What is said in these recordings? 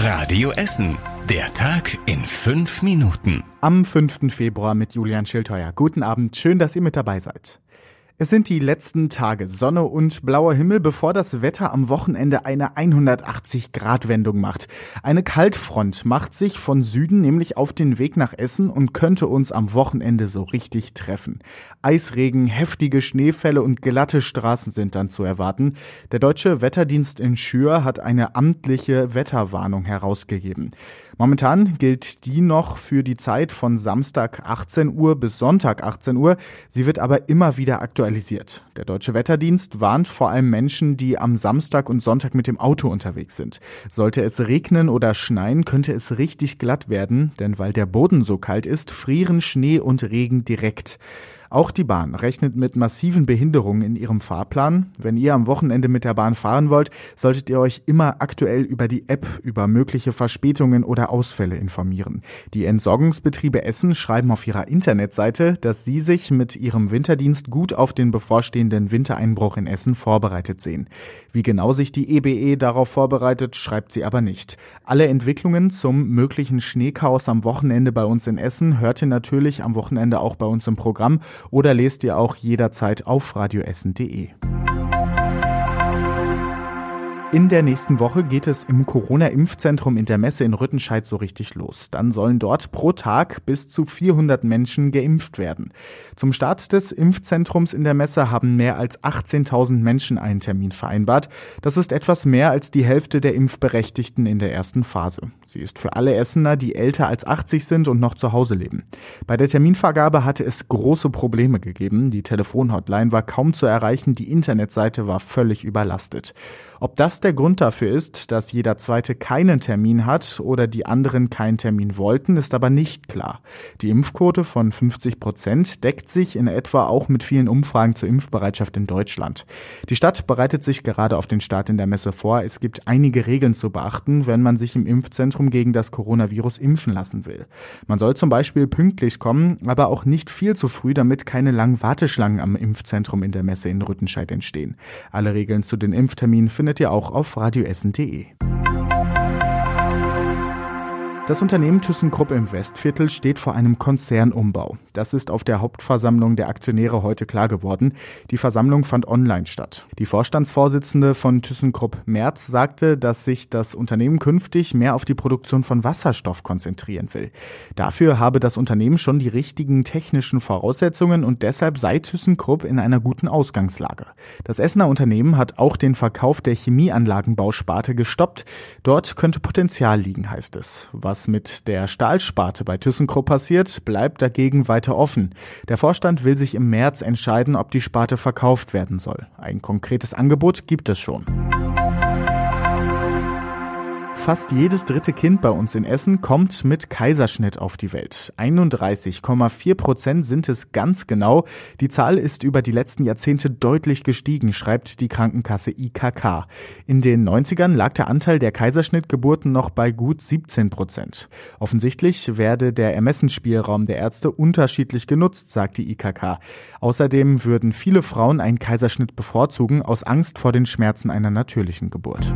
Radio Essen. Der Tag in fünf Minuten. Am 5. Februar mit Julian Schildheuer. Guten Abend, schön, dass ihr mit dabei seid. Es sind die letzten Tage Sonne und blauer Himmel, bevor das Wetter am Wochenende eine 180-Grad-Wendung macht. Eine Kaltfront macht sich von Süden nämlich auf den Weg nach Essen und könnte uns am Wochenende so richtig treffen. Eisregen, heftige Schneefälle und glatte Straßen sind dann zu erwarten. Der deutsche Wetterdienst in Schür hat eine amtliche Wetterwarnung herausgegeben. Momentan gilt die noch für die Zeit von Samstag 18 Uhr bis Sonntag 18 Uhr. Sie wird aber immer wieder aktualisiert. Der Deutsche Wetterdienst warnt vor allem Menschen, die am Samstag und Sonntag mit dem Auto unterwegs sind. Sollte es regnen oder schneien, könnte es richtig glatt werden, denn weil der Boden so kalt ist, frieren Schnee und Regen direkt. Auch die Bahn rechnet mit massiven Behinderungen in ihrem Fahrplan. Wenn ihr am Wochenende mit der Bahn fahren wollt, solltet ihr euch immer aktuell über die App über mögliche Verspätungen oder Ausfälle informieren. Die Entsorgungsbetriebe Essen schreiben auf ihrer Internetseite, dass sie sich mit ihrem Winterdienst gut auf den bevorstehenden Wintereinbruch in Essen vorbereitet sehen. Wie genau sich die EBE darauf vorbereitet, schreibt sie aber nicht. Alle Entwicklungen zum möglichen Schneechaos am Wochenende bei uns in Essen hört ihr natürlich am Wochenende auch bei uns im Programm oder lest ihr auch jederzeit auf radioessen.de. In der nächsten Woche geht es im Corona-Impfzentrum in der Messe in Rüttenscheid so richtig los. Dann sollen dort pro Tag bis zu 400 Menschen geimpft werden. Zum Start des Impfzentrums in der Messe haben mehr als 18.000 Menschen einen Termin vereinbart. Das ist etwas mehr als die Hälfte der Impfberechtigten in der ersten Phase. Sie ist für alle Essener, die älter als 80 sind und noch zu Hause leben. Bei der Terminvergabe hatte es große Probleme gegeben. Die Telefonhotline war kaum zu erreichen, die Internetseite war völlig überlastet. Ob das der Grund dafür ist, dass jeder Zweite keinen Termin hat oder die anderen keinen Termin wollten, ist aber nicht klar. Die Impfquote von 50 Prozent deckt sich in etwa auch mit vielen Umfragen zur Impfbereitschaft in Deutschland. Die Stadt bereitet sich gerade auf den Start in der Messe vor. Es gibt einige Regeln zu beachten, wenn man sich im Impfzentrum gegen das Coronavirus impfen lassen will. Man soll zum Beispiel pünktlich kommen, aber auch nicht viel zu früh, damit keine langen Warteschlangen am Impfzentrum in der Messe in Rüttenscheid entstehen. Alle Regeln zu den Impfterminen findet findet ihr auch auf radioessen.de. Das Unternehmen ThyssenKrupp im Westviertel steht vor einem Konzernumbau. Das ist auf der Hauptversammlung der Aktionäre heute klar geworden. Die Versammlung fand online statt. Die Vorstandsvorsitzende von ThyssenKrupp Merz sagte, dass sich das Unternehmen künftig mehr auf die Produktion von Wasserstoff konzentrieren will. Dafür habe das Unternehmen schon die richtigen technischen Voraussetzungen und deshalb sei ThyssenKrupp in einer guten Ausgangslage. Das Essener Unternehmen hat auch den Verkauf der Chemieanlagenbausparte gestoppt. Dort könnte Potenzial liegen, heißt es. Was was mit der Stahlsparte bei ThyssenKrupp passiert, bleibt dagegen weiter offen. Der Vorstand will sich im März entscheiden, ob die Sparte verkauft werden soll. Ein konkretes Angebot gibt es schon. Fast jedes dritte Kind bei uns in Essen kommt mit Kaiserschnitt auf die Welt. 31,4 Prozent sind es ganz genau. Die Zahl ist über die letzten Jahrzehnte deutlich gestiegen, schreibt die Krankenkasse IKK. In den 90ern lag der Anteil der Kaiserschnittgeburten noch bei gut 17 Prozent. Offensichtlich werde der Ermessensspielraum der Ärzte unterschiedlich genutzt, sagt die IKK. Außerdem würden viele Frauen einen Kaiserschnitt bevorzugen aus Angst vor den Schmerzen einer natürlichen Geburt.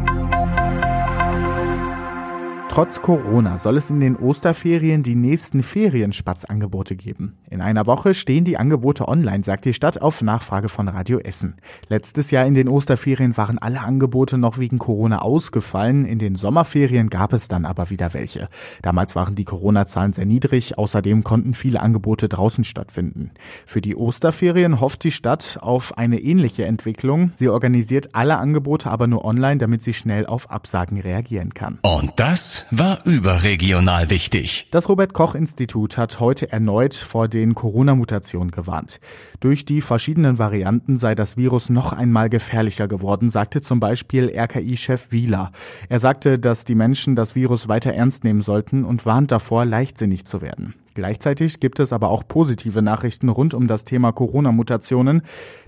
Trotz Corona soll es in den Osterferien die nächsten Ferienspatzangebote geben. In einer Woche stehen die Angebote online, sagt die Stadt auf Nachfrage von Radio Essen. Letztes Jahr in den Osterferien waren alle Angebote noch wegen Corona ausgefallen. In den Sommerferien gab es dann aber wieder welche. Damals waren die Corona-Zahlen sehr niedrig. Außerdem konnten viele Angebote draußen stattfinden. Für die Osterferien hofft die Stadt auf eine ähnliche Entwicklung. Sie organisiert alle Angebote aber nur online, damit sie schnell auf Absagen reagieren kann. Und das war überregional wichtig. Das Robert Koch Institut hat heute erneut vor den Corona-Mutationen gewarnt. Durch die verschiedenen Varianten sei das Virus noch einmal gefährlicher geworden, sagte zum Beispiel RKI-Chef Wieler. Er sagte, dass die Menschen das Virus weiter ernst nehmen sollten und warnt davor, leichtsinnig zu werden. Gleichzeitig gibt es aber auch positive Nachrichten rund um das Thema Corona-Mutationen.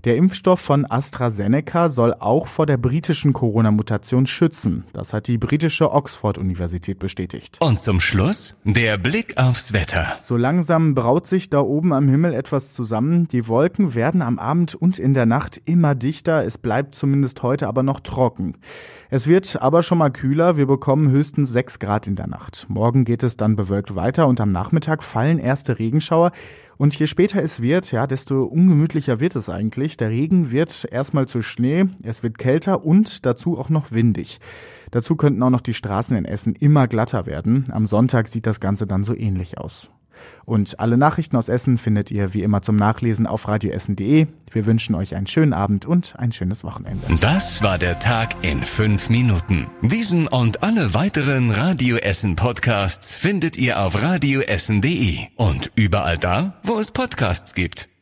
Der Impfstoff von AstraZeneca soll auch vor der britischen Corona-Mutation schützen. Das hat die britische Oxford-Universität bestätigt. Und zum Schluss der Blick aufs Wetter. So langsam braut sich da oben am Himmel etwas zusammen. Die Wolken werden am Abend und in der Nacht immer dichter. Es bleibt zumindest heute aber noch trocken. Es wird aber schon mal kühler. Wir bekommen höchstens 6 Grad in der Nacht. Morgen geht es dann bewölkt weiter und am Nachmittag fallen erste Regenschauer. Und je später es wird, ja, desto ungemütlicher wird es eigentlich. Der Regen wird erstmal zu Schnee, es wird kälter und dazu auch noch windig. Dazu könnten auch noch die Straßen in Essen immer glatter werden. Am Sonntag sieht das Ganze dann so ähnlich aus. Und alle Nachrichten aus Essen findet ihr wie immer zum Nachlesen auf radioessen.de. Wir wünschen euch einen schönen Abend und ein schönes Wochenende. Das war der Tag in fünf Minuten. Diesen und alle weiteren Radio Essen Podcasts findet ihr auf radioessen.de und überall da, wo es Podcasts gibt.